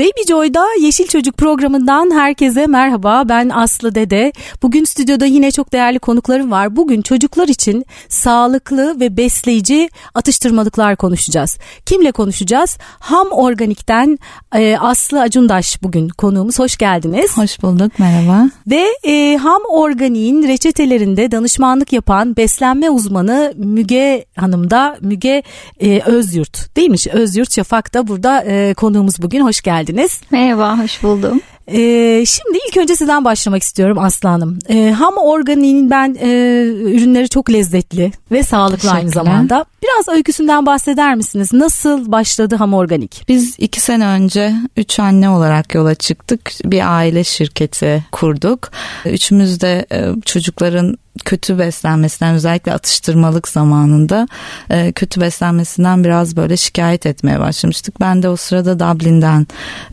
Baby Joy'da Yeşil Çocuk programından herkese merhaba. Ben Aslı Dede. Bugün stüdyoda yine çok değerli konuklarım var. Bugün çocuklar için sağlıklı ve besleyici atıştırmalıklar konuşacağız. Kimle konuşacağız? Ham Organik'ten e, Aslı Acundaş bugün konuğumuz. Hoş geldiniz. Hoş bulduk, merhaba. Ve e, Ham Organik'in reçetelerinde danışmanlık yapan beslenme uzmanı Müge Hanım da Müge e, Özyurt değil mi? Özyurt Şafak da burada e, konuğumuz bugün. Hoş geldiniz geldiniz. Merhaba, hoş buldum. Ee, şimdi ilk önce sizden başlamak istiyorum Aslanım. Ee, ham organiğin ben e, ürünleri çok lezzetli ve sağlıklı aynı zamanda. Biraz öyküsünden bahseder misiniz? Nasıl başladı ham organik? Biz iki sene önce üç anne olarak yola çıktık. Bir aile şirketi kurduk. Üçümüz de e, çocukların kötü beslenmesinden özellikle atıştırmalık zamanında e, kötü beslenmesinden biraz böyle şikayet etmeye başlamıştık. Ben de o sırada Dublin'den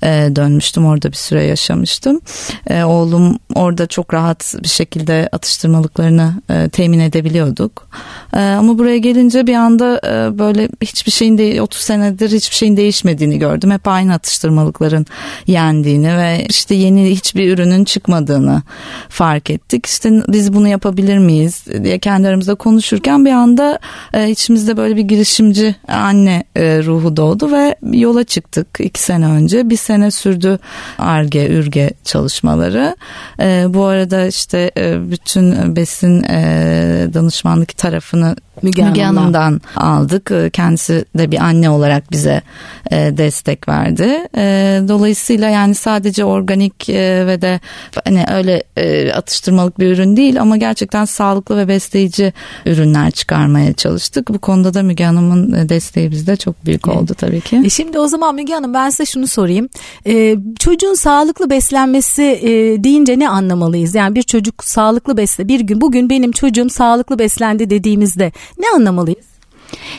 e, dönmüştüm. Orada bir süre yaşamıştım. E, oğlum orada çok rahat bir şekilde atıştırmalıklarını e, temin edebiliyorduk. E, ama buraya gelince bir anda e, böyle hiçbir şeyin de 30 senedir hiçbir şeyin değişmediğini gördüm. Hep aynı atıştırmalıkların yendiğini ve işte yeni hiçbir ürünün çıkmadığını fark ettik. İşte biz bunu yapabilir miyiz diye kendi aramızda konuşurken bir anda e, içimizde böyle bir girişimci anne e, ruhu doğdu ve yola çıktık iki sene önce. Bir sene sürdü ARGE, ÜRGE çalışmaları. E, bu arada işte e, bütün besin e, danışmanlık tarafını Müge, Müge Hanım'dan aldık. E, kendisi de bir anne olarak bize e, destek verdi. E, dolayısıyla yani sadece organik ve de hani öyle atıştırmalık bir ürün değil ama gerçekten sağlıklı ve besleyici ürünler çıkarmaya çalıştık. Bu konuda da Müge Hanım'ın desteği bizde çok büyük oldu tabii ki. E şimdi o zaman Müge Hanım ben size şunu sorayım. çocuğun sağlıklı beslenmesi deyince ne anlamalıyız? Yani bir çocuk sağlıklı besle bir gün bugün benim çocuğum sağlıklı beslendi dediğimizde ne anlamalıyız?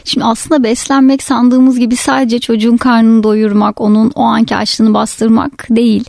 Şimdi aslında beslenmek sandığımız gibi sadece çocuğun karnını doyurmak, onun o anki açlığını bastırmak değil.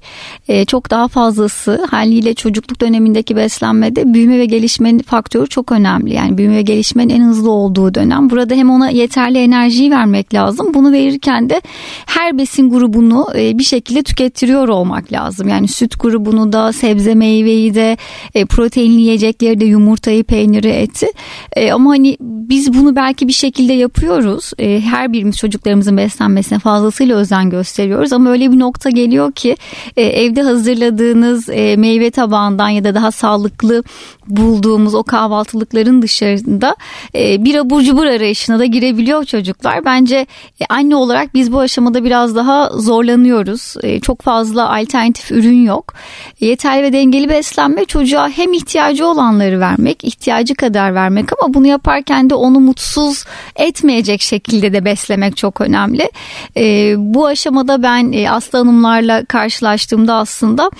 Ee, çok daha fazlası haliyle çocukluk dönemindeki beslenmede büyüme ve gelişmenin faktörü çok önemli. Yani büyüme ve gelişmenin en hızlı olduğu dönem. Burada hem ona yeterli enerjiyi vermek lazım. Bunu verirken de her besin grubunu e, bir şekilde tükettiriyor olmak lazım. Yani süt grubunu da, sebze meyveyi de, e, proteinli yiyecekleri de, yumurtayı, peyniri, eti. E, ama hani biz bunu belki bir şekilde şekilde yapıyoruz. E, her birimiz çocuklarımızın beslenmesine fazlasıyla özen gösteriyoruz ama öyle bir nokta geliyor ki e, evde hazırladığınız e, meyve tabağından ya da daha sağlıklı bulduğumuz o kahvaltılıkların dışarında e, bir abur cubur arayışına da girebiliyor çocuklar. Bence e, anne olarak biz bu aşamada biraz daha zorlanıyoruz. E, çok fazla alternatif ürün yok. E, yeterli ve dengeli beslenme çocuğa hem ihtiyacı olanları vermek, ihtiyacı kadar vermek ama bunu yaparken de onu mutsuz etmeyecek şekilde de beslemek çok önemli. E, bu aşamada ben e, Aslı Hanımlarla karşılaştığımda aslında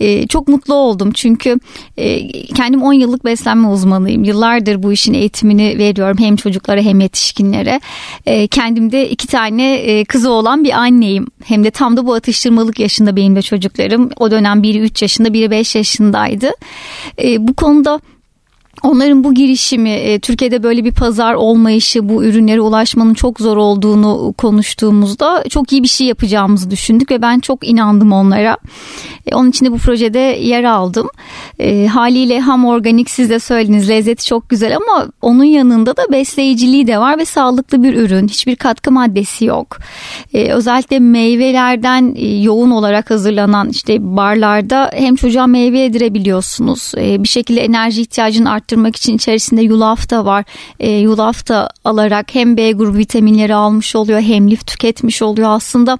e, çok mutlu oldum. Çünkü e, kendim 10 yıllık beslenme uzmanıyım. Yıllardır bu işin eğitimini veriyorum hem çocuklara hem yetişkinlere. E, kendimde iki tane e, kızı olan bir anneyim. Hem de tam da bu atıştırmalık yaşında benim de çocuklarım. O dönem biri 3 yaşında biri 5 yaşındaydı. E, bu konuda Onların bu girişimi, e, Türkiye'de böyle bir pazar olmayışı, bu ürünlere ulaşmanın çok zor olduğunu konuştuğumuzda çok iyi bir şey yapacağımızı düşündük ve ben çok inandım onlara. E, onun için de bu projede yer aldım. E, haliyle ham organik siz de söylediniz lezzeti çok güzel ama onun yanında da besleyiciliği de var ve sağlıklı bir ürün. Hiçbir katkı maddesi yok. özellikle meyvelerden yoğun olarak hazırlanan işte barlarda hem çocuğa meyve yedirebiliyorsunuz. bir şekilde enerji ihtiyacını arttırabiliyorsunuz arttırmak için içerisinde yulaf da var. E, yulaf da alarak hem B grubu vitaminleri almış oluyor hem lif tüketmiş oluyor. Aslında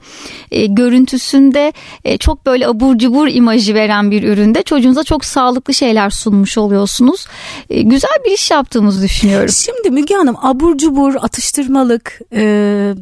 e, görüntüsünde e, çok böyle abur cubur imajı veren bir üründe çocuğunuza çok sağlıklı şeyler sunmuş oluyorsunuz. E, güzel bir iş yaptığımızı düşünüyorum. Şimdi Müge Hanım abur cubur atıştırmalık e,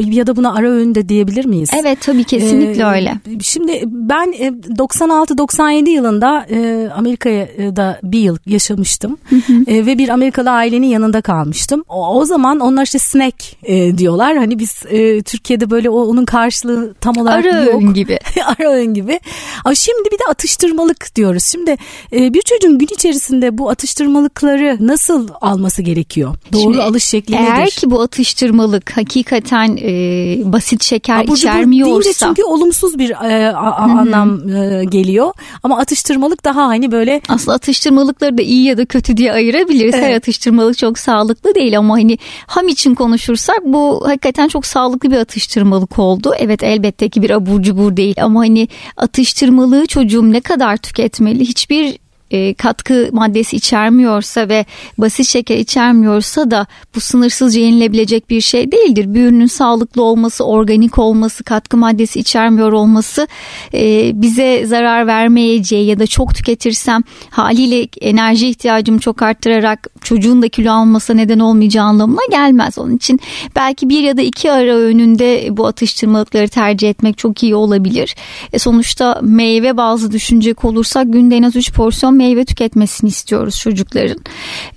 ya da buna ara öğün de diyebilir miyiz? Evet tabii kesinlikle ee, öyle. Şimdi ben 96-97 e, yılında e, Amerika'da bir yıl yaşamıştım hı hı. E, ve bir Amerikalı ailenin yanında kalmıştım. O, o zaman onlar işte snack e, diyorlar. Hani biz e, Türkiye'de böyle o, onun karşılığı tam olarak ara yok. öğün gibi. ara öğün gibi. Ama şimdi bir de atıştırmalık diyoruz. Şimdi e, bir çocuğun gün içerisinde bu atıştırmalıkları nasıl alması gerekiyor? Doğru şimdi, alış şekli eğer nedir? Eğer ki bu atıştırmalık hakikaten e, basit şeker abur içermiyorsa. çünkü olumsuz bir e, a, a, anlam e, geliyor ama atıştırmalık daha hani böyle. Aslında atıştırmalıkları da iyi ya da kötü diye ayırabiliriz. Evet. Her atıştırmalık çok sağlıklı değil ama hani ham için konuşursak bu hakikaten çok sağlıklı bir atıştırmalık oldu. Evet elbette ki bir abur cubur değil ama hani atıştırmalığı çocuğum ne kadar tüketmeli hiçbir e, katkı maddesi içermiyorsa ve basit şeker içermiyorsa da bu sınırsızca yenilebilecek bir şey değildir. Bir ürünün sağlıklı olması, organik olması, katkı maddesi içermiyor olması e, bize zarar vermeyeceği ya da çok tüketirsem haliyle enerji ihtiyacımı çok arttırarak çocuğun da kilo alması neden olmayacağı anlamına gelmez. Onun için belki bir ya da iki ara öğününde bu atıştırmalıkları tercih etmek çok iyi olabilir. E, sonuçta meyve bazı düşünecek olursak günde en az 3 porsiyon meyve tüketmesini istiyoruz çocukların.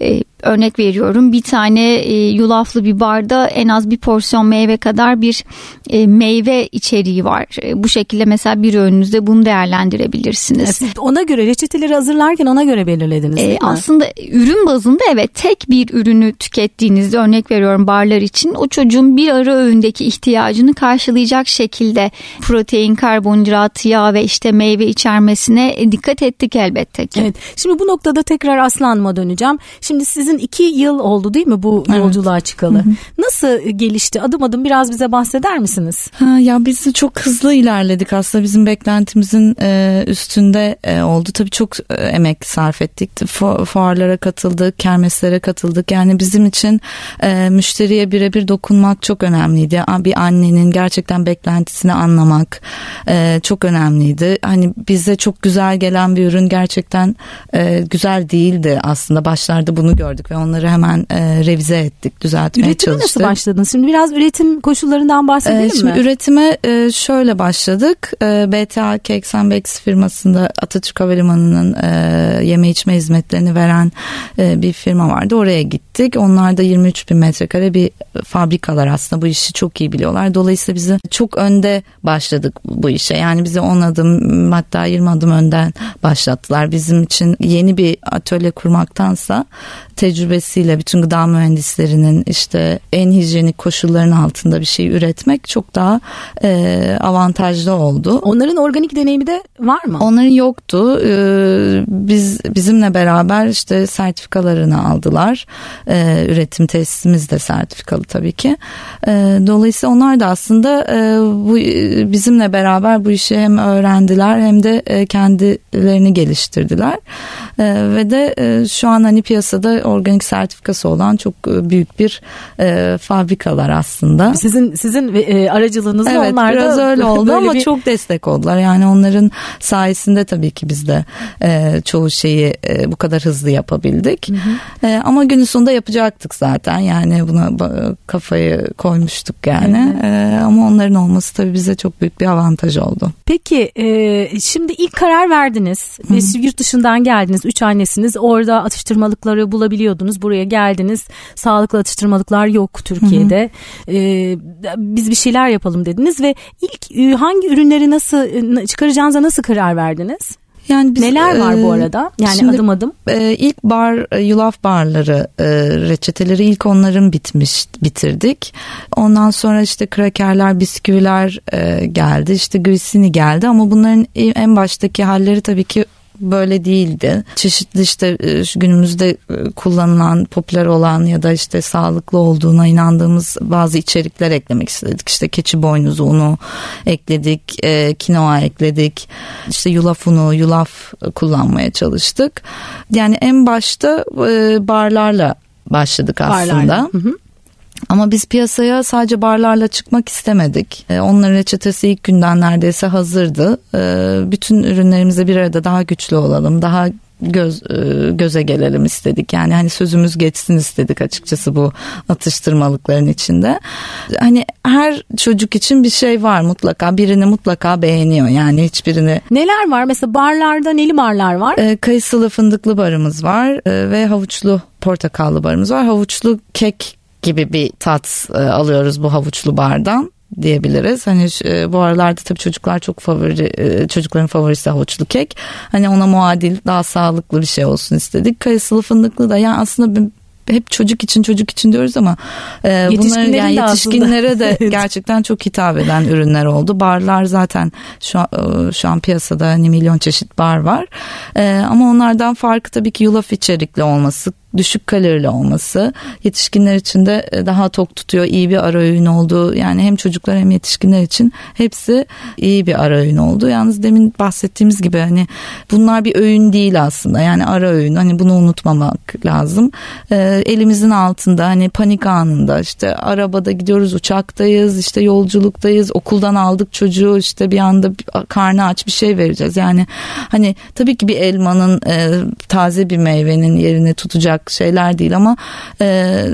E, örnek veriyorum bir tane e, yulaflı bir barda en az bir porsiyon meyve kadar bir e, meyve içeriği var. E, bu şekilde mesela bir öğününüzde bunu değerlendirebilirsiniz. Siz ona göre reçeteleri hazırlarken ona göre belirlediniz değil e, mi? Aslında ürün bazında evet tek bir ürünü tükettiğinizde örnek veriyorum barlar için o çocuğun bir ara öğündeki ihtiyacını karşılayacak şekilde protein, karbonhidrat, yağ ve işte meyve içermesine dikkat ettik elbette ki. Evet. Şimdi bu noktada tekrar Aslan'ıma döneceğim. Şimdi sizin sizin iki yıl oldu değil mi bu evet. yolculuğa çıkalı? Hı hı. Nasıl gelişti? Adım adım biraz bize bahseder misiniz? Ha, ya biz çok hızlı ilerledik aslında bizim beklentimizin e, üstünde e, oldu. Tabii çok e, emek sarf ettik. Fu fuarlara katıldık, kermeslere katıldık. Yani bizim için e, müşteriye birebir dokunmak çok önemliydi. Bir annenin gerçekten beklentisini anlamak e, çok önemliydi. Hani bize çok güzel gelen bir ürün gerçekten e, güzel değildi aslında. Başlarda bunu gördük gördük ve onları hemen e, revize ettik, düzeltmeye Üretime çalıştık. Nasıl başladınız? Şimdi biraz üretim koşullarından bahsedelim e, şimdi mi? Üretime e, şöyle başladık. E, BTA Cakes and Bakes firmasında Atatürk Havalimanı'nın e, yeme içme hizmetlerini veren e, bir firma vardı. Oraya gittik. Onlar da 23 bin metrekare bir fabrikalar aslında bu işi çok iyi biliyorlar. Dolayısıyla bizi çok önde başladık bu işe. Yani bize 10 adım hatta 20 adım önden başlattılar. Bizim için yeni bir atölye kurmaktansa tecrübesiyle bütün gıda mühendislerinin işte en hijyenik koşulların altında bir şey üretmek çok daha e, avantajlı oldu. Onların organik deneyimi de var mı? Onların yoktu. Ee, biz bizimle beraber işte sertifikalarını aldılar. Ee, üretim tesisimiz de sertifikalı tabii ki. Ee, dolayısıyla onlar da aslında e, bu bizimle beraber bu işi hem öğrendiler hem de e, kendilerini geliştirdiler. Ee, ve de e, şu an hani piyasada organik sertifikası olan çok e, büyük bir e, fabrikalar aslında. Sizin sizin e, aracılığınızla evet, onlar biraz da öyle oldu ama bir... çok destek oldular. Yani onların sayesinde tabii ki biz de e, çoğu şeyi e, bu kadar hızlı yapabildik. Hı hı. E, ama günün sonunda yapacaktık zaten. Yani buna kafayı koymuştuk yani. E, ama onların olması tabii bize çok büyük bir avantaj oldu. Peki e, şimdi ilk karar verdiniz. Hı hı. Yurt dışından geldiniz. Üç annesiniz. Orada atıştırmalıkları bulabilirsiniz bulabiliyordunuz. Buraya geldiniz. Sağlıklı atıştırmalıklar yok Türkiye'de. Hı hı. Ee, biz bir şeyler yapalım dediniz ve ilk e, hangi ürünleri nasıl e, çıkaracağınıza nasıl karar verdiniz? Yani biz, neler var e, bu arada? Yani şimdi, adım adım. E, ilk bar yulaf barları e, reçeteleri ilk onların bitmiş bitirdik. Ondan sonra işte krakerler, bisküviler e, geldi. İşte grisini geldi ama bunların en baştaki halleri tabii ki böyle değildi. Çeşitli işte e, günümüzde e, kullanılan, popüler olan ya da işte sağlıklı olduğuna inandığımız bazı içerikler eklemek istedik. İşte keçi boynuzu unu ekledik, e, kinoa ekledik. İşte yulaf unu, yulaf kullanmaya çalıştık. Yani en başta barlarla başladık aslında. Barlarla. Hı hı. Ama biz piyasaya sadece barlarla çıkmak istemedik. E, onların reçetesi ilk günden neredeyse hazırdı. E, bütün ürünlerimize bir arada daha güçlü olalım, daha göz e, göze gelelim istedik. Yani hani sözümüz geçsin istedik açıkçası bu atıştırmalıkların içinde. Hani her çocuk için bir şey var mutlaka. Birini mutlaka beğeniyor. Yani hiçbirini. Neler var? Mesela barlarda neli barlar var? E, kayısılı fındıklı barımız var e, ve havuçlu portakallı barımız var. Havuçlu kek gibi bir tat e, alıyoruz bu havuçlu bardan diyebiliriz. Hani e, bu aralarda tabii çocuklar çok favori e, çocukların favorisi havuçlu kek. Hani ona muadil daha sağlıklı bir şey olsun istedik. Kayısılı fındıklı da yani aslında hep çocuk için çocuk için diyoruz ama e, bunlar yani yetişkinlere de gerçekten çok hitap eden ürünler oldu. Barlar zaten şu an, e, şu an piyasada hani milyon çeşit bar var. E, ama onlardan farkı tabii ki yulaf içerikli olması, düşük kalorili olması yetişkinler için de e, daha tok tutuyor. iyi bir ara öğün oldu. Yani hem çocuklar hem yetişkinler için hepsi iyi bir ara öğün oldu. Yalnız demin bahsettiğimiz gibi hani bunlar bir öğün değil aslında. Yani ara öğün. Hani bunu unutmamak lazım. Ee, elimizin altında hani panik anında işte arabada gidiyoruz, uçaktayız, işte yolculuktayız, okuldan aldık çocuğu işte bir anda karnı aç bir şey vereceğiz. Yani hani tabii ki bir elmanın e, taze bir meyvenin yerini tutacak olacak şeyler değil ama e,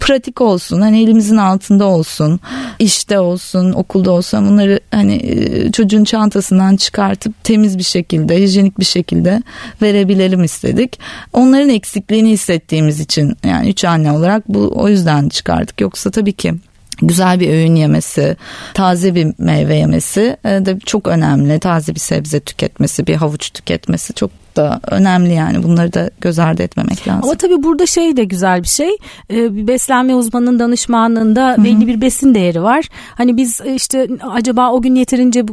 pratik olsun hani elimizin altında olsun işte olsun okulda olsun bunları hani e, çocuğun çantasından çıkartıp temiz bir şekilde hijyenik bir şekilde verebilelim istedik. Onların eksikliğini hissettiğimiz için yani üç anne olarak bu o yüzden çıkardık yoksa tabii ki güzel bir öğün yemesi, taze bir meyve yemesi e, de çok önemli. Taze bir sebze tüketmesi, bir havuç tüketmesi çok da önemli yani bunları da göz ardı etmemek lazım. Ama tabii burada şey de güzel bir şey ee, bir beslenme uzmanının danışmanlığında Hı-hı. belli bir besin değeri var. Hani biz e, işte acaba o gün yeterince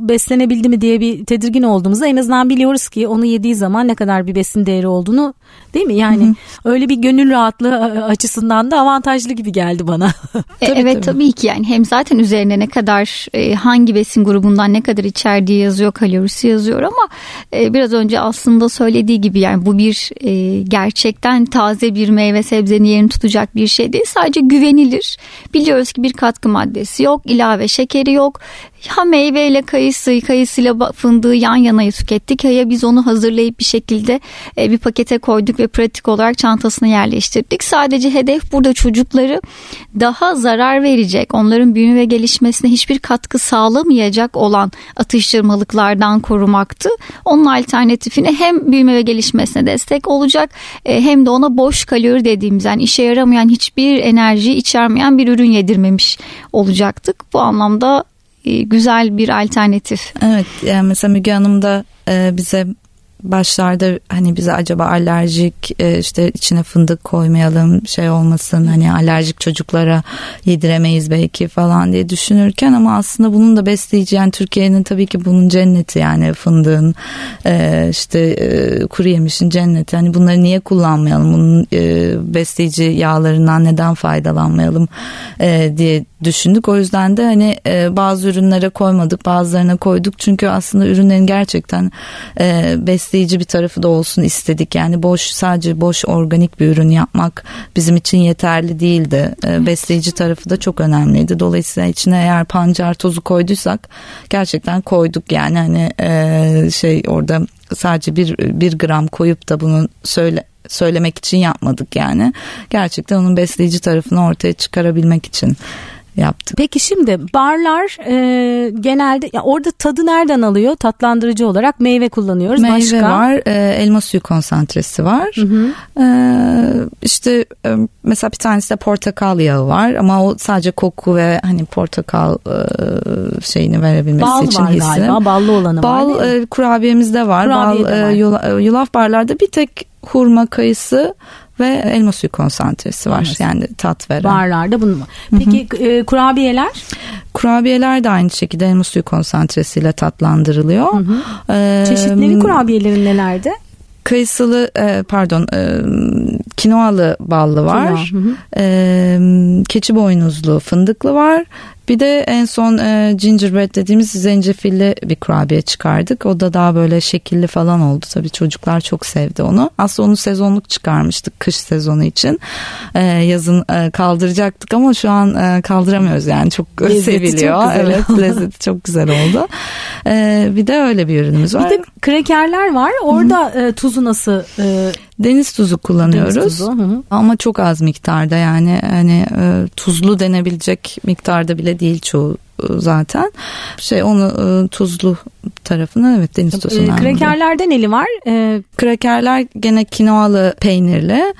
beslenebildi mi diye bir tedirgin olduğumuzda en azından biliyoruz ki onu yediği zaman ne kadar bir besin değeri olduğunu değil mi? Yani Hı-hı. öyle bir gönül rahatlığı e, açısından da avantajlı gibi geldi bana. e, tabii, evet tabii. tabii ki yani hem zaten üzerine ne kadar hangi besin grubundan ne kadar içerdiği yazıyor kalorisi yazıyor ama biraz önce aslında aslında söylediği gibi yani bu bir e, gerçekten taze bir meyve sebzenin yerini tutacak bir şey değil. Sadece güvenilir. Biliyoruz ki bir katkı maddesi yok, ilave şekeri yok. Ha meyveyle kayısı, kayısıyla fındığı yan yana tükettik ya biz onu hazırlayıp bir şekilde e, bir pakete koyduk ve pratik olarak çantasına yerleştirdik. Sadece hedef burada çocukları daha zarar verecek, onların büyüme ve gelişmesine hiçbir katkı sağlamayacak olan atıştırmalıklardan korumaktı. Onun alternatifini hem büyüme ve gelişmesine destek olacak e, hem de ona boş kalori dediğimiz yani işe yaramayan hiçbir enerji içermeyen bir ürün yedirmemiş olacaktık. Bu anlamda güzel bir alternatif. Evet yani mesela Müge Hanım da e, bize başlarda hani bize acaba alerjik e, işte içine fındık koymayalım şey olmasın hani alerjik çocuklara yediremeyiz belki falan diye düşünürken ama aslında bunun da besleyici yani Türkiye'nin tabii ki bunun cenneti yani fındığın e, işte e, kuru yemişin cenneti. Hani bunları niye kullanmayalım? Bunun besleyici yağlarından neden faydalanmayalım diye düşündük. O yüzden de hani bazı ürünlere koymadık bazılarına koyduk. Çünkü aslında ürünlerin gerçekten besleyici besleyici bir tarafı da olsun istedik. Yani boş sadece boş organik bir ürün yapmak bizim için yeterli değildi. Ee, besleyici tarafı da çok önemliydi. Dolayısıyla içine eğer pancar tozu koyduysak gerçekten koyduk yani hani e, şey orada sadece bir, bir gram koyup da bunu söyle söylemek için yapmadık yani. Gerçekten onun besleyici tarafını ortaya çıkarabilmek için yaptık. Peki şimdi barlar e, genelde ya orada tadı nereden alıyor? Tatlandırıcı olarak meyve kullanıyoruz. Meyve Başka? var, e, elma suyu konsantresi var. Hı hı. E, işte e, mesela bir tanesi de portakal yağı var ama o sadece koku ve hani portakal e, şeyini verebilmesi Bal için var hissi. galiba, ballı olanı Bal, var. Bal e, kurabiyemizde var. Kurabiyede Bal e, var. yulaf barlarda bir tek hurma kayısı ve elma suyu konsantresi var. Elması. Yani tat veren. Barlarda bunun var. Peki Hı-hı. E, kurabiyeler? Kurabiyeler de aynı şekilde elma suyu konsantresiyle tatlandırılıyor. Ee, Çeşitleri kurabiyelerin nelerdi? Kayısılı e, pardon e, kinoalı ballı var. Kinoa, e, keçi boynuzlu fındıklı var. Bir de en son e, gingerbread dediğimiz zencefilli bir kurabiye çıkardık. O da daha böyle şekilli falan oldu. Tabii çocuklar çok sevdi onu. Aslında onu sezonluk çıkarmıştık kış sezonu için. E, yazın e, kaldıracaktık ama şu an e, kaldıramıyoruz yani çok lezzeti seviliyor. Çok güzel. Evet lezzeti çok güzel oldu. E, bir de öyle bir ürünümüz var. Bir de krekerler var. Orada e, tuzu nasıl e, Deniz tuzu kullanıyoruz. Deniz tuzu, hı. Ama çok az miktarda yani hani e, tuzlu denebilecek miktarda bile değil çoğu e, zaten. Şey onu e, tuzlu tarafına evet deniz tuzu. E, krekerlerde neli var? E, krekerler gene kinoalı peynirli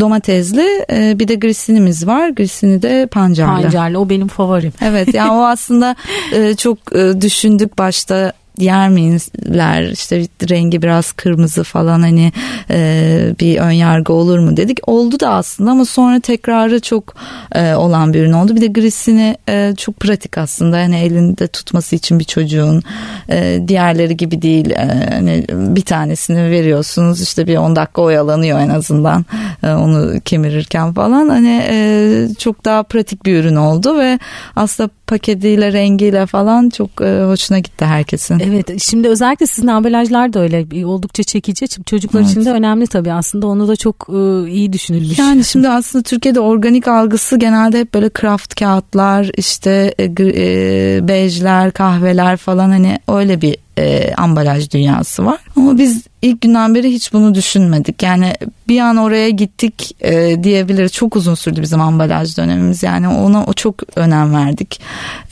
domatesli e, bir de grisinimiz var. Grisini de pancarlı. Pancarlı o benim favorim. Evet yani o aslında e, çok düşündük başta yer miyizler işte rengi biraz kırmızı falan hani e, bir ön yargı olur mu dedik. Oldu da aslında ama sonra tekrarı çok e, olan bir ürün oldu. Bir de grisini e, çok pratik aslında hani elinde tutması için bir çocuğun e, diğerleri gibi değil e, hani bir tanesini veriyorsunuz işte bir 10 dakika oyalanıyor en azından e, onu kemirirken falan hani e, çok daha pratik bir ürün oldu ve aslında paketiyle rengiyle falan çok e, hoşuna gitti herkesin. Evet şimdi özellikle sizin ambalajlar da öyle oldukça çekici. Çocuklar evet. için de önemli tabii aslında onu da çok e, iyi düşünülmüş. Yani şimdi aslında Türkiye'de organik algısı genelde hep böyle kraft kağıtlar işte e, e, bejler kahveler falan hani öyle bir e, ambalaj dünyası var. Ama biz ilk günden beri hiç bunu düşünmedik. Yani bir an oraya gittik e, diyebiliriz. Çok uzun sürdü bizim ambalaj dönemimiz. Yani ona o çok önem verdik.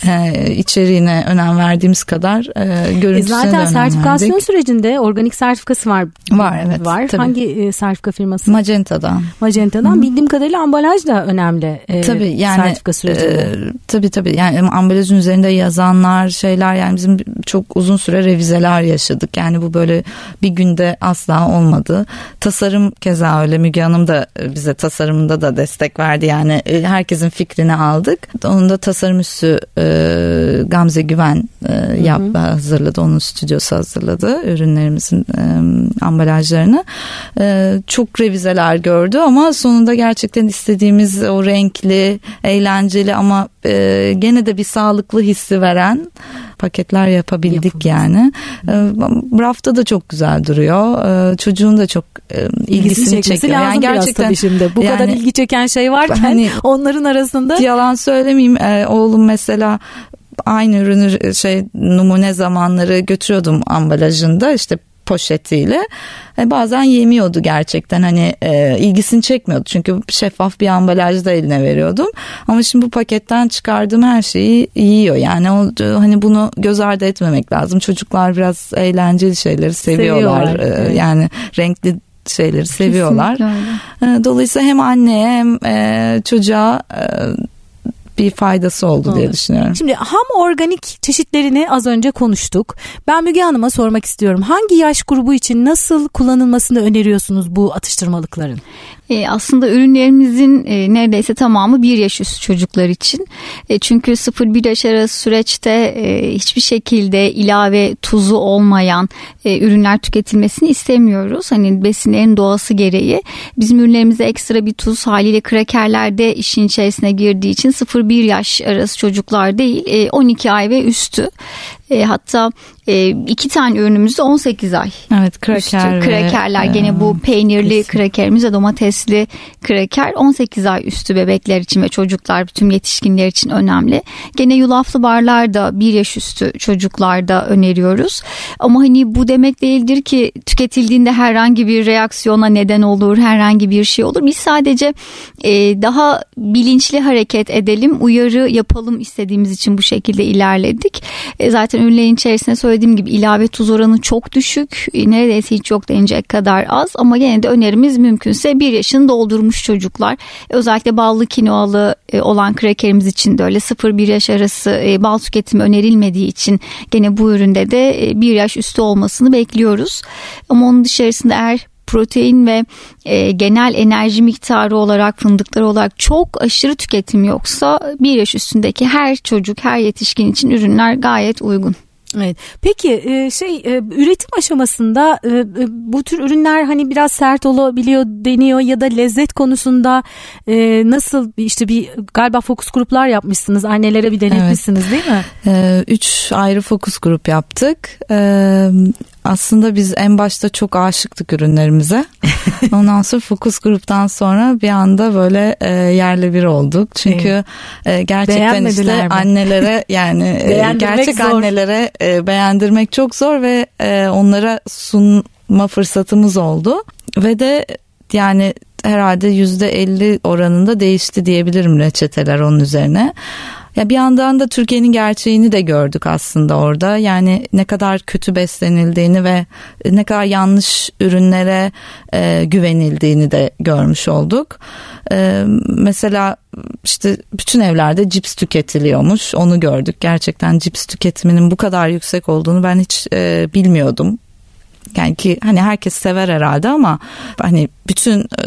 E, içeriğine önem verdiğimiz kadar e, görüntüsüne e zaten sertifikasyon verdik. sürecinde organik sertifikası var. Var evet. Var. Tabii. Hangi e, sertifika firması? Magenta'dan. Magenta'dan. Hı. Bildiğim kadarıyla ambalaj da önemli. E, tabii yani sertifika sürecinde. E, tabii tabii. Yani ambalajın üzerinde yazanlar şeyler yani bizim çok uzun süre revizeler yaşadık. Yani bu böyle bir günde asla olmadı. Tasarım keza öyle Müge Hanım da e, bize tasarımında da destek verdi. Yani e, herkesin fikrini aldık. Onun da tasarım üssü e, Gamze Güven e, yap, hı hı. hazırladı. Onun stüdyosu hazırladı ürünlerimizin e, ambalajlarını. E, çok revizeler gördü ama sonunda gerçekten istediğimiz o renkli, eğlenceli ama e, gene de bir sağlıklı hissi veren paketler yapabildik yani. E, rafta da çok güzel duruyor. E, çocuğun da çok e, ilgisini çekiyor. yani gerçekten şimdi. Bu yani, kadar ilgi çeken şey varken hani, onların arasında yalan söylemeyeyim e, oğlum mesela aynı ürünü şey numune zamanları götürüyordum ambalajında işte poşetiyle. E, bazen yemiyordu gerçekten. Hani e, ilgisini çekmiyordu. Çünkü şeffaf bir ambalajda eline veriyordum. Ama şimdi bu paketten çıkardığım her şeyi yiyor. Yani o hani bunu göz ardı etmemek lazım. Çocuklar biraz eğlenceli şeyleri seviyorlar, seviyorlar. E, yani renkli şeyleri seviyorlar. E, dolayısıyla hem anneye hem e, çocuğa e, bir faydası oldu Doğru. diye düşünüyorum. Şimdi ham organik çeşitlerini az önce konuştuk. Ben Müge Hanım'a sormak istiyorum. Hangi yaş grubu için nasıl kullanılmasını öneriyorsunuz bu atıştırmalıkların? E, aslında ürünlerimizin e, neredeyse tamamı bir yaş üstü çocuklar için. E, çünkü 0-1 yaş arası süreçte e, hiçbir şekilde ilave tuzu olmayan e, ürünler tüketilmesini istemiyoruz. Hani besinlerin doğası gereği bizim ürünlerimize ekstra bir tuz haliyle krakerler de işin içerisine girdiği için 0-1 yaş arası çocuklar değil e, 12 ay ve üstü. E, hatta e, iki tane ürünümüzde 18 ay. Evet kraker. Üstü, krakerler ve, gene bu peynirli kesin. krakerimiz ve domatesli kraker 18 ay üstü bebekler için ve çocuklar tüm yetişkinler için önemli. Gene yulaflı barlar da bir yaş üstü çocuklarda öneriyoruz. Ama hani bu demek değildir ki tüketildiğinde herhangi bir reaksiyona neden olur, herhangi bir şey olur. Biz sadece e, daha bilinçli hareket edelim, uyarı yapalım istediğimiz için bu şekilde ilerledik. E, zaten ürünlerin içerisinde söylediğim gibi ilave tuz oranı çok düşük. E, neredeyse hiç yok denecek kadar az ama gene de önerimiz mümkünse bir yaşını doldurmuş çocuklar. E, özellikle ballı kinoalı e, olan krakerimiz için de öyle 0-1 yaş arası bal tüketimi önerilmediği için gene bu üründe de bir yaş üstü olmasını bekliyoruz. Ama onun dışarısında eğer protein ve e, genel enerji miktarı olarak fındıkları olarak çok aşırı tüketim yoksa bir yaş üstündeki her çocuk her yetişkin için ürünler gayet uygun. Evet. Peki e, şey e, üretim aşamasında e, bu tür ürünler hani biraz sert olabiliyor deniyor ya da lezzet konusunda nasıl işte bir galiba fokus gruplar yapmışsınız annelere bir denetmişsiniz evet. değil mi? Üç ayrı fokus grup yaptık. Aslında biz en başta çok aşıktık ürünlerimize. Ondan sonra fokus gruptan sonra bir anda böyle yerli bir olduk. Çünkü gerçekten işte mi? annelere yani gerçek zor. annelere e, beğendirmek çok zor ve e, onlara sunma fırsatımız oldu ve de yani herhalde yüzde elli oranında değişti diyebilirim reçeteler onun üzerine. Ya bir yandan da Türkiye'nin gerçeğini de gördük aslında orada. Yani ne kadar kötü beslenildiğini ve ne kadar yanlış ürünlere e, güvenildiğini de görmüş olduk. E, mesela işte bütün evlerde cips tüketiliyormuş. Onu gördük. Gerçekten cips tüketiminin bu kadar yüksek olduğunu ben hiç e, bilmiyordum. Yani ki hani herkes sever herhalde ama hani bütün e,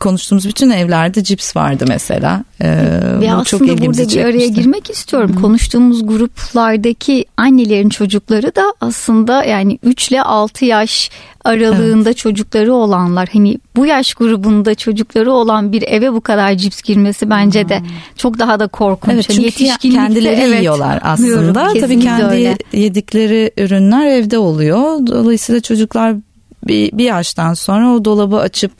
konuştuğumuz bütün evlerde cips vardı mesela. E, Ve bu aslında çok burada çekmişti. bir araya girmek istiyorum. Hı-hı. Konuştuğumuz gruplardaki annelerin çocukları da aslında yani 3 ile 6 yaş aralığında evet. çocukları olanlar hani bu yaş grubunda çocukları olan bir eve bu kadar cips girmesi bence hmm. de çok daha da korkunç. Evet, hani çünkü kendileri evet, yiyorlar aslında. Tabii kendi öyle. yedikleri ürünler evde oluyor. Dolayısıyla çocuklar bir, bir yaştan sonra o dolabı açıp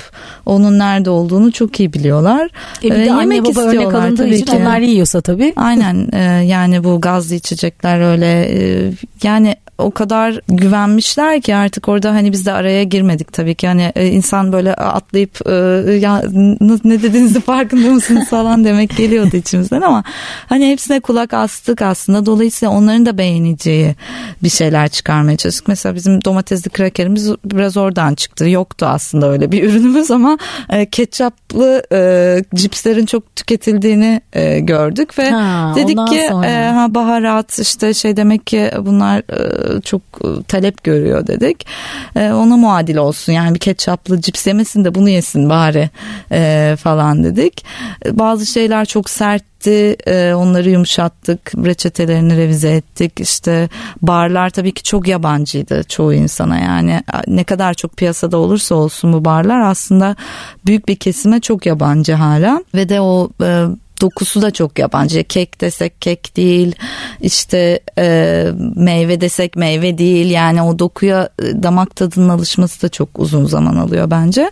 onun nerede olduğunu çok iyi biliyorlar. E bir de ee, anne baba örnek alındığı için ki. onlar yiyorsa tabii. Aynen e, yani bu gazlı içecekler öyle e, yani o kadar güvenmişler ki artık orada hani biz de araya girmedik tabii ki hani e, insan böyle atlayıp e, ya ne dediğinizi farkında mısınız falan demek geliyordu içimizden ama hani hepsine kulak astık aslında dolayısıyla onların da beğeneceği bir şeyler çıkarmaya çalıştık. Mesela bizim domatesli krakerimiz biraz oradan çıktı. Yoktu aslında öyle bir ürünümüz ama e, ketçaplı cipslerin çok tüketildiğini gördük ve ha, dedik ki e, ha baharat işte şey demek ki bunlar e, çok e, talep görüyor dedik. E, ona muadil olsun. Yani bir ketçaplı cips yemesin de bunu yesin bari e, falan dedik. Bazı şeyler çok sert onları yumuşattık reçetelerini revize ettik. İşte barlar tabii ki çok yabancıydı çoğu insana. Yani ne kadar çok piyasada olursa olsun bu barlar aslında büyük bir kesime çok yabancı hala ve de o dokusu da çok yabancı. Kek desek kek değil, işte e, meyve desek meyve değil. Yani o dokuya e, damak tadının alışması da çok uzun zaman alıyor bence.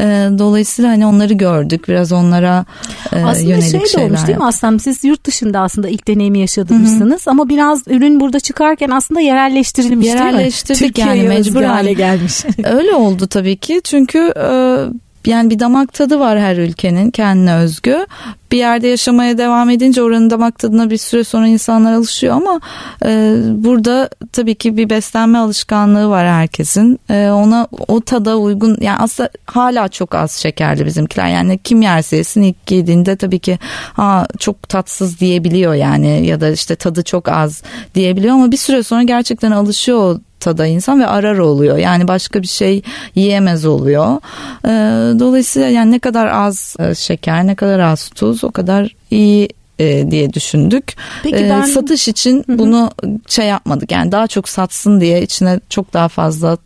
E, dolayısıyla hani onları gördük. Biraz onlara e, aslında yönelik şey şeyler. olmuş değil mi Aslan? Siz yurt dışında aslında ilk deneyimi yaşadınız ama biraz ürün burada çıkarken aslında yerelleştirilmiş Yerelleştirdik değil mi? Türkiye'ye yani mecbur hale gelmiş. Öyle oldu tabii ki. Çünkü e, yani bir damak tadı var her ülkenin kendine özgü. Bir yerde yaşamaya devam edince oranın damak tadına bir süre sonra insanlar alışıyor ama e, burada tabii ki bir beslenme alışkanlığı var herkesin. E, ona o tada uygun yani aslında hala çok az şekerli bizimkiler. Yani kim yerse yesin ilk yediğinde tabii ki ha çok tatsız diyebiliyor yani ya da işte tadı çok az diyebiliyor ama bir süre sonra gerçekten alışıyor tada insan ve arar oluyor. Yani başka bir şey yiyemez oluyor. Ee, dolayısıyla yani ne kadar az e, şeker, ne kadar az tuz o kadar iyi e, diye düşündük. Peki e, ben... satış için bunu şey yapmadık. Yani daha çok satsın diye içine çok daha fazla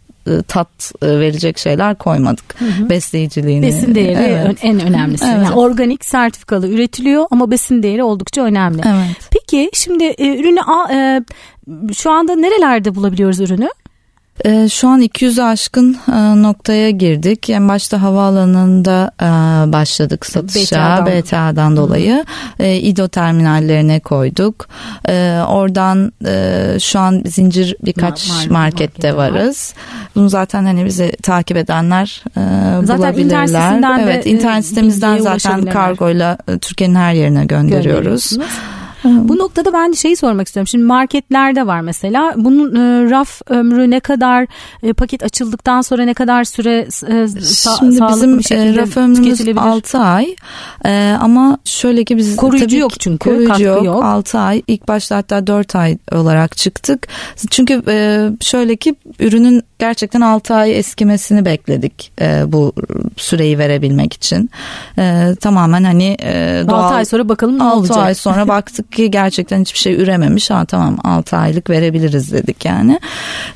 tat verecek şeyler koymadık. Hı hı. Besleyiciliğini. Besin değeri evet. en önemlisi. Evet. Yani organik sertifikalı üretiliyor ama besin değeri oldukça önemli. Evet. Peki şimdi ürünü şu anda nerelerde bulabiliyoruz ürünü? E, şu an 200'ü aşkın e, noktaya girdik. En başta havaalanında e, başladık satışa BTA'dan, BTA'dan dolayı. E, İDO terminallerine koyduk. E, oradan e, şu an zincir birkaç Ma- markette varız. Var. Bunu zaten hani bizi takip edenler e, zaten bulabilirler. Internet evet, internet sitemizden zaten kargoyla Türkiye'nin her yerine gönderiyoruz. Bu noktada ben şeyi sormak istiyorum. Şimdi marketlerde var mesela. Bunun e, raf ömrü ne kadar e, paket açıldıktan sonra ne kadar süre e, sa- Şimdi bizim bir e, raf ömrümüz 6 ay. E, ama şöyle ki biz koruyucu tabii yok çünkü koruyucu yok, yok. 6 ay. İlk başta hatta 4 ay olarak çıktık. Çünkü e, şöyle ki ürünün gerçekten 6 ay eskimesini bekledik e, bu süreyi verebilmek için. E, tamamen hani e, doğal 6 ay sonra bakalım ne 6 olacak. 6 ay sonra baktık ki gerçekten hiçbir şey ürememiş. Ha tamam 6 aylık verebiliriz dedik yani.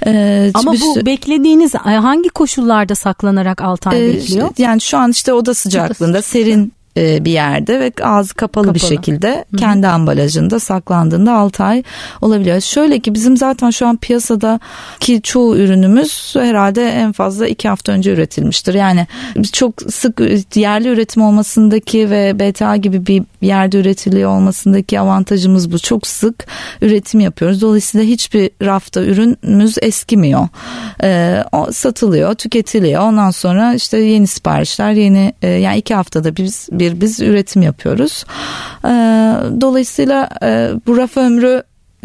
E, Ama bu sü- beklediğiniz hangi koşullarda saklanarak 6 ay e, bekliyor? Yani şu an işte oda sıcaklığında serin bir yerde ve ağzı kapalı, kapalı. bir şekilde Hı-hı. kendi ambalajında saklandığında 6 ay olabiliyor. Şöyle ki bizim zaten şu an piyasada ki çoğu ürünümüz herhalde en fazla 2 hafta önce üretilmiştir. Yani çok sık yerli üretim olmasındaki ve BTA gibi bir yerde üretiliyor olmasındaki avantajımız bu. Çok sık üretim yapıyoruz. Dolayısıyla hiçbir rafta ürünümüz eskimiyor. Ee, o satılıyor, tüketiliyor. Ondan sonra işte yeni siparişler, yeni e, yani iki haftada biz bir bir biz üretim yapıyoruz. E, dolayısıyla e, bu raf ömrü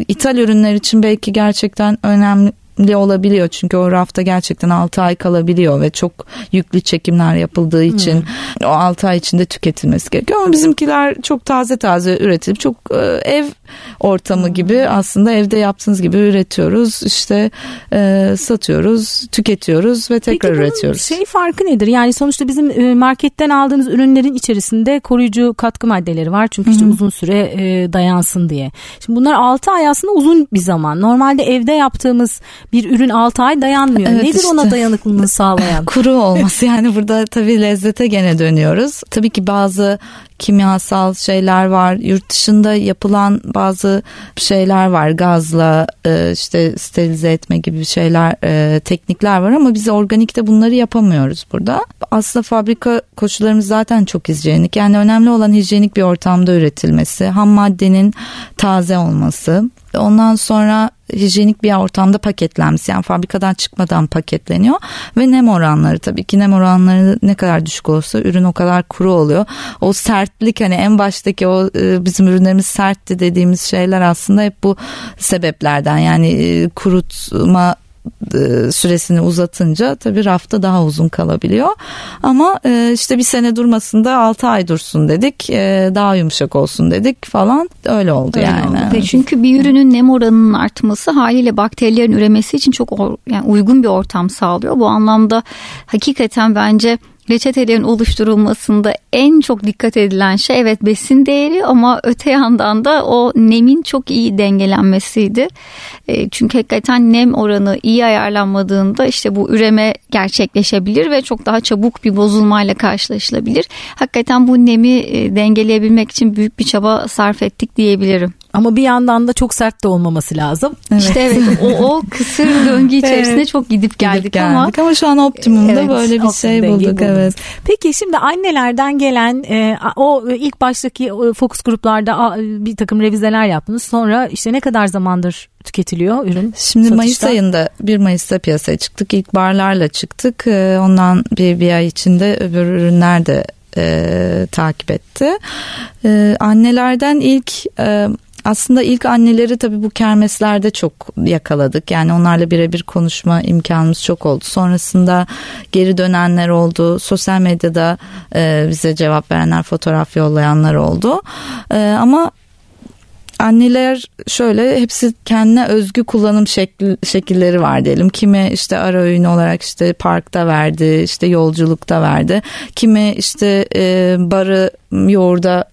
ithal ürünler için belki gerçekten önemli olabiliyor çünkü o rafta gerçekten 6 ay kalabiliyor ve çok yüklü çekimler yapıldığı için hmm. o 6 ay içinde tüketilmesi gerekiyor ama bizimkiler çok taze taze üretilip çok e, ev ortamı hmm. gibi aslında evde yaptığınız gibi üretiyoruz işte e, satıyoruz tüketiyoruz ve tekrar Peki üretiyoruz. şey farkı nedir yani sonuçta bizim e, marketten aldığımız ürünlerin içerisinde koruyucu katkı maddeleri var çünkü işte uzun süre e, dayansın diye. Şimdi bunlar 6 ay aslında uzun bir zaman normalde evde yaptığımız bir ürün 6 ay dayanmıyor. Evet Nedir işte. ona dayanıklılığını sağlayan? Kuru olması yani burada tabii lezzete gene dönüyoruz. Tabii ki bazı kimyasal şeyler var. Yurt dışında yapılan bazı şeyler var. Gazla e, işte sterilize etme gibi şeyler, e, teknikler var ama biz organikte bunları yapamıyoruz burada. Aslında fabrika koşullarımız zaten çok hijyenik. Yani önemli olan hijyenik bir ortamda üretilmesi, ham maddenin taze olması. Ondan sonra hijyenik bir ortamda paketlenmesi yani fabrikadan çıkmadan paketleniyor ve nem oranları tabii ki nem oranları ne kadar düşük olsa ürün o kadar kuru oluyor. O sertlik hani en baştaki o e, bizim ürünlerimiz sertti dediğimiz şeyler aslında hep bu sebeplerden yani e, kurutma süresini uzatınca tabii rafta daha uzun kalabiliyor. Ama e, işte bir sene durmasında 6 ay dursun dedik. E, daha yumuşak olsun dedik falan. Öyle oldu Öyle yani. Oldu. Çünkü bir ürünün nem oranının artması haliyle bakterilerin üremesi için çok yani uygun bir ortam sağlıyor. Bu anlamda hakikaten bence reçetelerin oluşturulmasında en çok dikkat edilen şey evet besin değeri ama öte yandan da o nemin çok iyi dengelenmesiydi. E, çünkü hakikaten nem oranı iyi ayarlanmadığında işte bu üreme gerçekleşebilir ve çok daha çabuk bir bozulmayla karşılaşılabilir. Hakikaten bu nemi e, dengeleyebilmek için büyük bir çaba sarf ettik diyebilirim. Ama bir yandan da çok sert de olmaması lazım. Evet. İşte evet o, o kısır döngü içerisinde evet. çok gidip geldik, gidip geldik ama. Ama şu an optimumda evet, böyle bir şey bulduk. Evet. Peki şimdi annelerden gelen e, o ilk baştaki o, fokus gruplarda a, bir takım revizeler yaptınız. Sonra işte ne kadar zamandır tüketiliyor ürün? Şimdi satışta? Mayıs ayında 1 Mayıs'ta piyasaya çıktık. İlk barlarla çıktık. E, ondan bir, bir ay içinde öbür ürünler de e, takip etti. E, annelerden ilk e, aslında ilk anneleri tabii bu kermeslerde çok yakaladık. Yani onlarla birebir konuşma imkanımız çok oldu. Sonrasında geri dönenler oldu. Sosyal medyada e, bize cevap verenler, fotoğraf yollayanlar oldu. E, ama anneler şöyle hepsi kendine özgü kullanım şekli, şekilleri var diyelim. Kimi işte ara öğün olarak işte parkta verdi, işte yolculukta verdi. Kimi işte e, barı yoğurda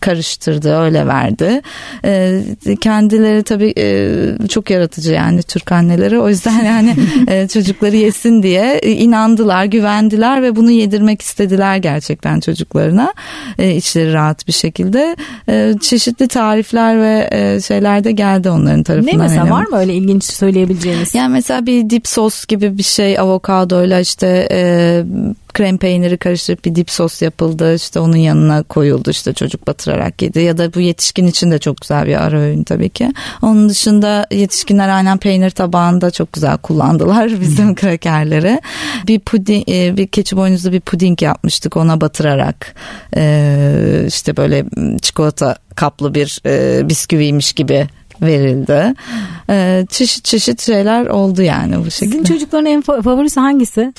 karıştırdı öyle verdi. E, kendileri tabii e, çok yaratıcı yani Türk anneleri o yüzden yani e, çocukları yesin diye inandılar güvendiler ve bunu yedirmek istediler gerçekten çocuklarına e, içleri rahat bir şekilde e, çeşitli tarifler ve e, şeyler de geldi onların tarafından. Ne mesela var mı öyle ilginç söyleyebileceğiniz? Yani mesela bir dip sos gibi bir şey avokadoyla işte e, krem peyniri karıştırıp bir dip sos yapıldı işte onun yanına koyuldu işte çocuk batırarak yedi ya da bu yetişkin için de çok güzel bir ara öğün tabii ki. Onun dışında yetişkinler aynen peynir tabağında çok güzel kullandılar bizim krakerleri. Bir puding e, bir keçi boynuzlu bir puding yapmıştık ona batırarak e, işte böyle çikolata kaplı bir e, bisküviymiş gibi verildi. Ee, çeşit çeşit şeyler oldu yani bu şekilde. Sizin çocukların en favorisi hangisi?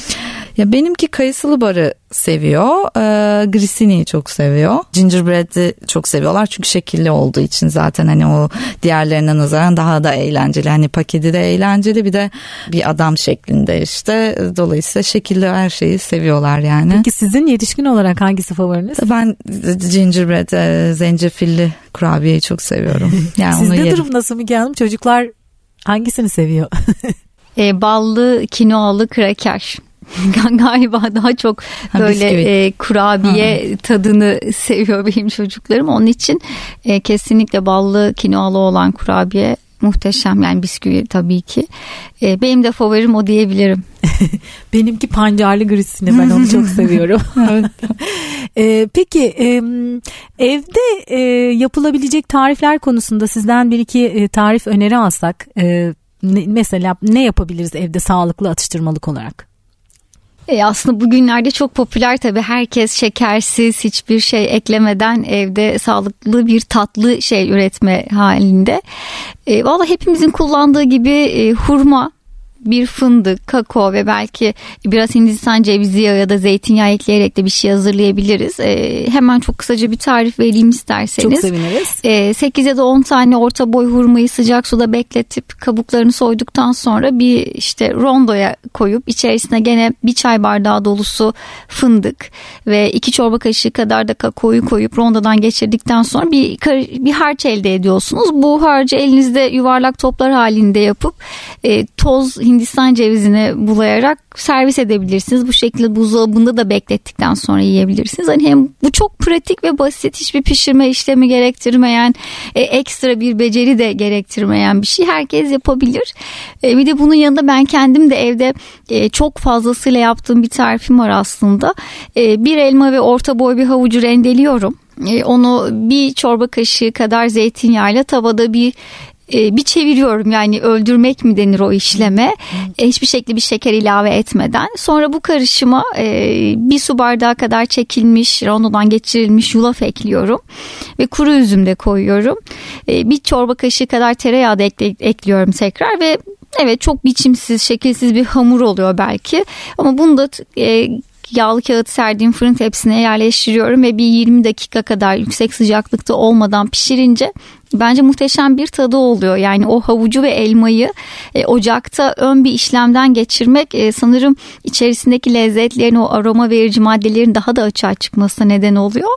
Ya benimki kayısılı barı seviyor. E, Grissini'yi çok seviyor. Gingerbread'i çok seviyorlar çünkü şekilli olduğu için zaten hani o diğerlerine nazaran daha da eğlenceli. Hani paketi de eğlenceli bir de bir adam şeklinde işte. Dolayısıyla şekilli her şeyi seviyorlar yani. Peki sizin yetişkin olarak hangisi favoriniz? Ben gingerbread, e, zencefilli kurabiyeyi çok seviyorum. Yani Sizde onu durum nasıl Müge Hanım? Çocuklar hangisini seviyor? e, ballı, kinoalı kraker. Galiba daha çok böyle e, kurabiye ha. tadını seviyor benim çocuklarım. Onun için e, kesinlikle ballı kinoalı olan kurabiye muhteşem yani bisküvi tabii ki. E, benim de favorim o diyebilirim. Benimki pancarlı grisini ben onu çok seviyorum. e, peki e, evde e, yapılabilecek tarifler konusunda sizden bir iki e, tarif öneri alsak e, ne, mesela ne yapabiliriz evde sağlıklı atıştırmalık olarak? E aslında bugünlerde çok popüler tabii herkes şekersiz hiçbir şey eklemeden evde sağlıklı bir tatlı şey üretme halinde. E, Valla hepimizin kullandığı gibi e, hurma bir fındık, kakao ve belki biraz Hindistan cevizi yağı ya da zeytinyağı ekleyerek de bir şey hazırlayabiliriz. E, hemen çok kısaca bir tarif vereyim isterseniz. Çok seviniriz. E, 8 ya da 10 tane orta boy hurmayı sıcak suda bekletip kabuklarını soyduktan sonra bir işte rondoya koyup içerisine gene bir çay bardağı dolusu fındık ve iki çorba kaşığı kadar da kakaoyu koyup rondodan geçirdikten sonra bir bir harç elde ediyorsunuz. Bu harcı elinizde yuvarlak toplar halinde yapıp e, toz Hindistan cevizini bulayarak servis edebilirsiniz. Bu şekilde buzdolabında da beklettikten sonra yiyebilirsiniz. Hani hem bu çok pratik ve basit hiçbir pişirme işlemi gerektirmeyen e, ekstra bir beceri de gerektirmeyen bir şey. Herkes yapabilir. E, bir de bunun yanında ben kendim de evde e, çok fazlasıyla yaptığım bir tarifim var aslında. E, bir elma ve orta boy bir havucu rendeliyorum. E, onu bir çorba kaşığı kadar zeytinyağıyla tavada bir e, bir çeviriyorum. Yani öldürmek mi denir o işleme? E, hiçbir şekilde bir şeker ilave etmeden. Sonra bu karışıma e, bir su bardağı kadar çekilmiş rondodan geçirilmiş yulaf ekliyorum. Ve kuru üzüm de koyuyorum. Bir çorba kaşığı kadar tereyağı da ekle, ekliyorum tekrar ve evet çok biçimsiz şekilsiz bir hamur oluyor belki. Ama bunu da yağlı kağıt serdiğim fırın tepsisine yerleştiriyorum ve bir 20 dakika kadar yüksek sıcaklıkta olmadan pişirince bence muhteşem bir tadı oluyor. Yani o havucu ve elmayı e, ocakta ön bir işlemden geçirmek e, sanırım içerisindeki lezzetlerin o aroma verici maddelerin daha da açığa çıkmasına neden oluyor.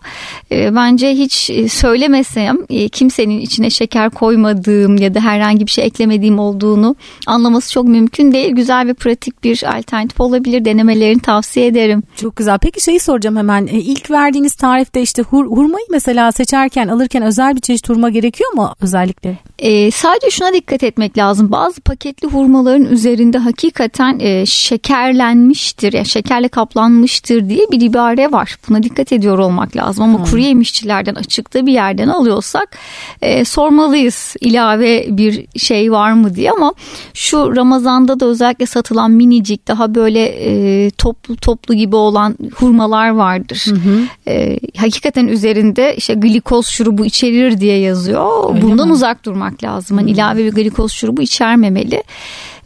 E, bence hiç e, söylemesem e, kimsenin içine şeker koymadığım ya da herhangi bir şey eklemediğim olduğunu anlaması çok mümkün değil. Güzel ve pratik bir alternatif olabilir. Denemelerini tavsiye ederim. Çok güzel. Peki şeyi soracağım hemen. E, ilk verdiğiniz tarifte işte hur, hurmayı mesela seçerken alırken özel bir çeşit hurma gerekiyor gerekiyor mu özellikle? E, sadece şuna dikkat etmek lazım. Bazı paketli hurmaların üzerinde hakikaten e, şekerlenmiştir, yani şekerle kaplanmıştır diye bir ibare var. Buna dikkat ediyor olmak lazım. Ama hmm. kuru yemişçilerden açıkta bir yerden alıyorsak e, sormalıyız ilave bir şey var mı diye. Ama şu Ramazan'da da özellikle satılan minicik daha böyle e, toplu toplu gibi olan hurmalar vardır. Hı E, hakikaten üzerinde işte glikoz şurubu içerir diye yazıyor. Öyle Bundan mi? uzak durmak lazım. Hani ilave bir glikoz şurubu içermemeli.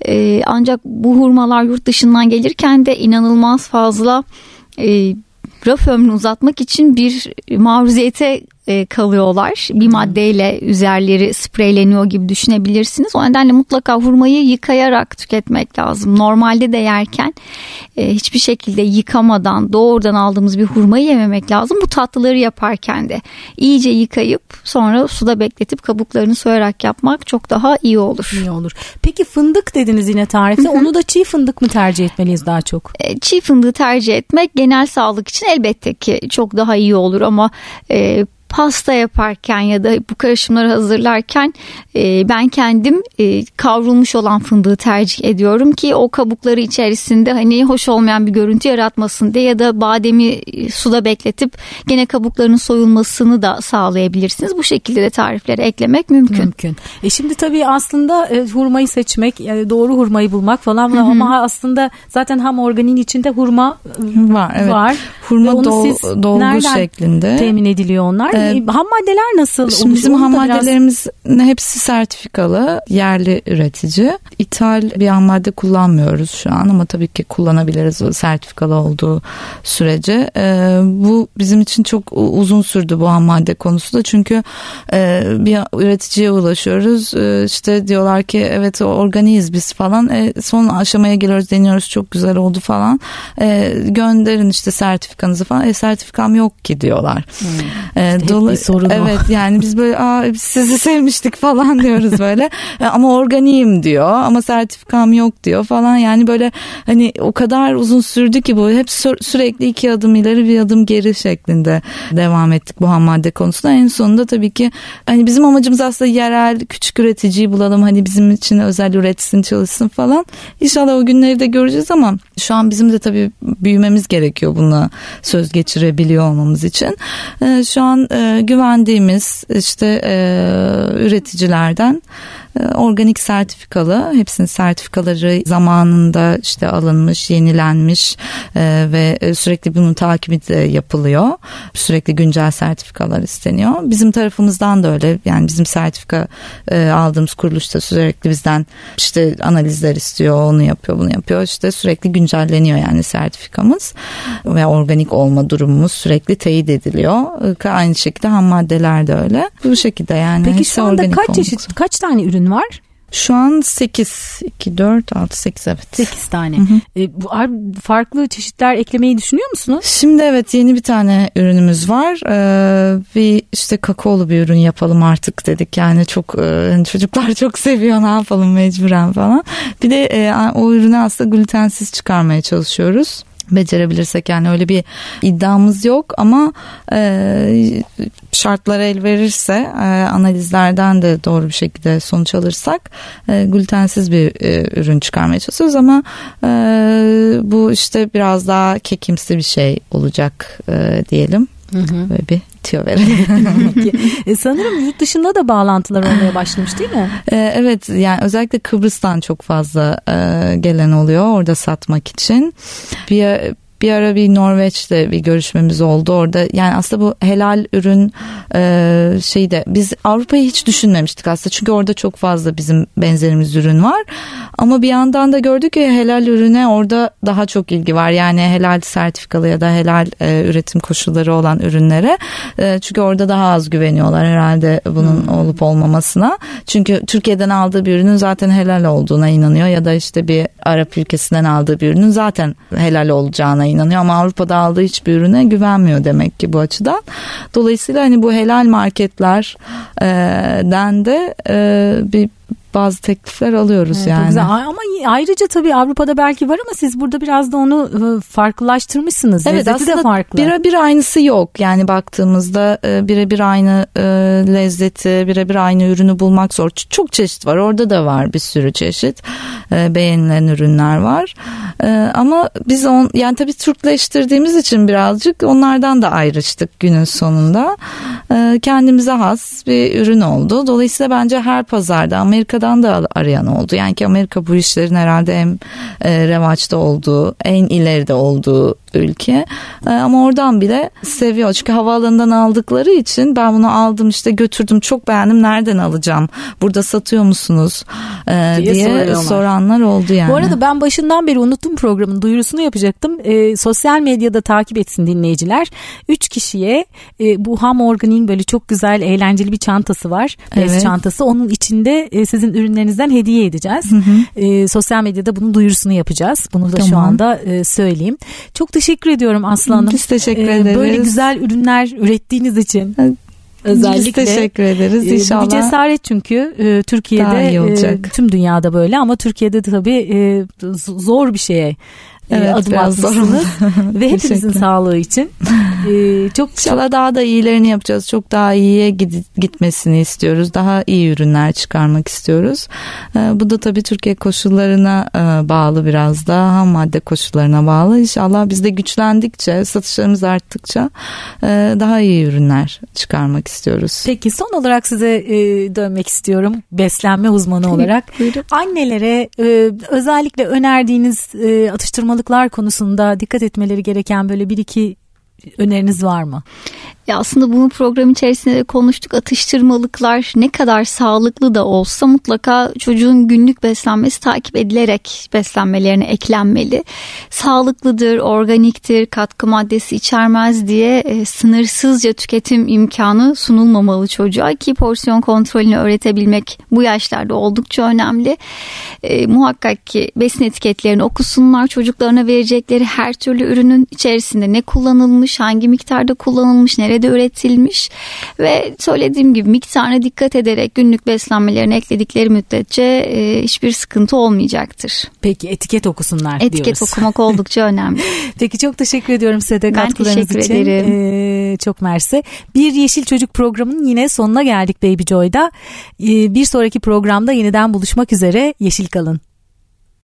Ee, ancak bu hurmalar yurt dışından gelirken de inanılmaz fazla e, raf ömrünü uzatmak için bir maruziyete e, kalıyorlar. Bir maddeyle üzerleri spreyleniyor gibi düşünebilirsiniz. O nedenle mutlaka hurmayı yıkayarak tüketmek lazım. Normalde de yerken e, hiçbir şekilde yıkamadan doğrudan aldığımız bir hurmayı yememek lazım. Bu tatlıları yaparken de iyice yıkayıp sonra suda bekletip kabuklarını soyarak yapmak çok daha iyi olur. İyi olur. Peki fındık dediniz yine tarifte. Onu da çiğ fındık mı tercih etmeliyiz daha çok? E, çiğ fındığı tercih etmek genel sağlık için elbette ki çok daha iyi olur ama e, pasta yaparken ya da bu karışımları hazırlarken e, ben kendim e, kavrulmuş olan fındığı tercih ediyorum ki o kabukları içerisinde hani hoş olmayan bir görüntü yaratmasın diye ya da bademi e, suda bekletip gene kabuklarının soyulmasını da sağlayabilirsiniz. Bu şekilde de tariflere eklemek mümkün. Mümkün. E şimdi tabii aslında e, hurmayı seçmek yani doğru hurmayı bulmak falan Hı-hı. ama aslında zaten ham organin içinde hurma e, var. Evet. var. Hurma do- dolgu şeklinde temin ediliyor onlar. Ee, ham maddeler nasıl? Şimdi bizim ham maddelerimiz biraz... hepsi sertifikalı, yerli üretici. İthal bir ham madde kullanmıyoruz şu an ama tabii ki kullanabiliriz o sertifikalı olduğu sürece. Ee, bu bizim için çok uzun sürdü bu ham madde konusu da çünkü e, bir üreticiye ulaşıyoruz. E, işte diyorlar ki evet organiyiz biz falan. E, son aşamaya geliyoruz deniyoruz çok güzel oldu falan. E, gönderin işte sertifikanızı falan. E, sertifikam yok ki diyorlar. Hmm. E, dolayı sorun Evet yani biz böyle Aa, sizi sevmiştik falan diyoruz böyle. E, ama organiyim diyor ama sertifikam yok diyor falan. Yani böyle hani o kadar uzun sürdü ki bu hep sü- sürekli iki adım ileri bir adım geri şeklinde devam ettik bu ham madde konusunda. En sonunda tabii ki hani bizim amacımız aslında yerel küçük üreticiyi bulalım hani bizim için özel üretsin çalışsın falan. İnşallah o günleri de göreceğiz ama şu an bizim de tabii büyümemiz gerekiyor buna söz geçirebiliyor olmamız için. Ee, şu an e, güvendiğimiz işte e, üreticilerden organik sertifikalı. Hepsinin sertifikaları zamanında işte alınmış, yenilenmiş e, ve sürekli bunun takibi de yapılıyor. Sürekli güncel sertifikalar isteniyor. Bizim tarafımızdan da öyle. Yani bizim sertifika aldığımız kuruluşta sürekli bizden işte analizler istiyor, onu yapıyor, bunu yapıyor. İşte sürekli güncelleniyor yani sertifikamız ve organik olma durumumuz sürekli teyit ediliyor. Aynı şekilde ham maddeler de öyle. Bu şekilde yani. Peki şu anda kaç çeşit, kaç tane ürün var? Şu an 8, 2, 4, 6, 8 evet. 8 tane. Hı hı. E, bu farklı çeşitler eklemeyi düşünüyor musunuz? Şimdi evet yeni bir tane ürünümüz var. Ee, bir işte kakaolu bir ürün yapalım artık dedik. Yani çok e, hani çocuklar çok seviyor ne yapalım mecburen falan. Bir de e, o ürünü aslında glutensiz çıkarmaya çalışıyoruz becerebilirsek yani öyle bir iddiamız yok ama e, şartlar el verirse e, analizlerden de doğru bir şekilde sonuç alırsak e, glutensiz bir e, ürün çıkarmaya çalışıyoruz ama e, bu işte biraz daha kekimsi bir şey olacak e, diyelim. Hı hı. Böyle bir tüyo verelim. e, sanırım yurt dışında da bağlantılar olmaya başlamış değil mi? E, evet yani özellikle Kıbrıs'tan çok fazla e, gelen oluyor orada satmak için. Bir bir ara bir Norveç'te bir görüşmemiz oldu orada. Yani aslında bu helal ürün e, şeyde biz Avrupa'yı hiç düşünmemiştik aslında. Çünkü orada çok fazla bizim benzerimiz ürün var. Ama bir yandan da gördük ki helal ürüne orada daha çok ilgi var. Yani helal sertifikalı ya da helal e, üretim koşulları olan ürünlere. E, çünkü orada daha az güveniyorlar herhalde bunun hmm. olup olmamasına. Çünkü Türkiye'den aldığı bir ürünün zaten helal olduğuna inanıyor ya da işte bir Arap ülkesinden aldığı bir ürünün zaten helal olacağına inanıyor ama Avrupa'da aldığı hiçbir ürüne güvenmiyor demek ki bu açıdan. Dolayısıyla hani bu helal marketlerden de bir bazı teklifler alıyoruz evet, yani. Güzel. Ama ayrıca tabii Avrupa'da belki var ama siz burada biraz da onu ıı, farklılaştırmışsınız. Evet Lezzeti aslında de farklı. birebir aynısı yok. Yani baktığımızda ıı, birebir aynı ıı, lezzeti, birebir aynı ürünü bulmak zor. Çok çeşit var. Orada da var bir sürü çeşit. Beğenilen ürünler var. Ama biz on, yani tabii Türkleştirdiğimiz için birazcık onlardan da ayrıştık günün sonunda. Kendimize has bir ürün oldu. Dolayısıyla bence her pazarda Amerika Amerika'dan da arayan oldu. Yani ki Amerika bu işlerin herhalde en e, revaçta olduğu, en ileride olduğu ülke. E, ama oradan bile seviyor. Çünkü havaalanından aldıkları için ben bunu aldım işte götürdüm çok beğendim nereden alacağım? Burada satıyor musunuz? E, diye, diye soranlar oldu yani. Bu arada ben başından beri unuttum programın duyurusunu yapacaktım. E, sosyal medyada takip etsin dinleyiciler. Üç kişiye e, bu ham organiğin böyle çok güzel eğlenceli bir çantası var. Bez evet. çantası. Onun içinde e, sizin ürünlerinizden hediye edeceğiz. Hı hı. E, sosyal medyada bunun duyurusunu yapacağız. Bunu da tamam. şu anda e, söyleyeyim. Çok teşekkür ediyorum Aslı Hanım. Biz teşekkür e, ederiz. Böyle güzel ürünler ürettiğiniz için. Özellikle Biz teşekkür ederiz e, inşallah. Bir cesaret çünkü e, Türkiye'de e, tüm dünyada böyle ama Türkiye'de de tabii e, zor bir şeye evet, adım atmışsınız ve hepimizin sağlığı için e, çok inşallah daha da iyilerini yapacağız. Çok daha iyiye gitmesini istiyoruz. Daha iyi ürünler çıkarmak istiyoruz. E, bu da tabii Türkiye koşullarına bağlı biraz da ham madde koşullarına bağlı. İnşallah biz de güçlendikçe, satışlarımız arttıkça daha iyi ürünler çıkarmak istiyoruz. Peki son olarak size dönmek istiyorum. Beslenme uzmanı olarak. Annelere özellikle önerdiğiniz atıştırmalı sağlıklar konusunda dikkat etmeleri gereken böyle bir iki öneriniz var mı? Ya aslında bunu program içerisinde de konuştuk. Atıştırmalıklar ne kadar sağlıklı da olsa mutlaka çocuğun günlük beslenmesi takip edilerek beslenmelerine eklenmeli. Sağlıklıdır, organiktir, katkı maddesi içermez diye e, sınırsızca tüketim imkanı sunulmamalı çocuğa ki porsiyon kontrolünü öğretebilmek bu yaşlarda oldukça önemli. E, muhakkak ki besin etiketlerini okusunlar. Çocuklarına verecekleri her türlü ürünün içerisinde ne kullanılmış, hangi miktarda kullanılmış, nerede nerede üretilmiş ve söylediğim gibi miktarına dikkat ederek günlük beslenmelerini ekledikleri müddetçe e, hiçbir sıkıntı olmayacaktır. Peki etiket okusunlar etiket diyoruz. Etiket okumak oldukça önemli. Peki çok teşekkür ediyorum size de katkılarınız için. Ben teşekkür ederim. Ee, çok mersi. Bir Yeşil Çocuk programının yine sonuna geldik Baby Joy'da. Ee, bir sonraki programda yeniden buluşmak üzere. Yeşil kalın.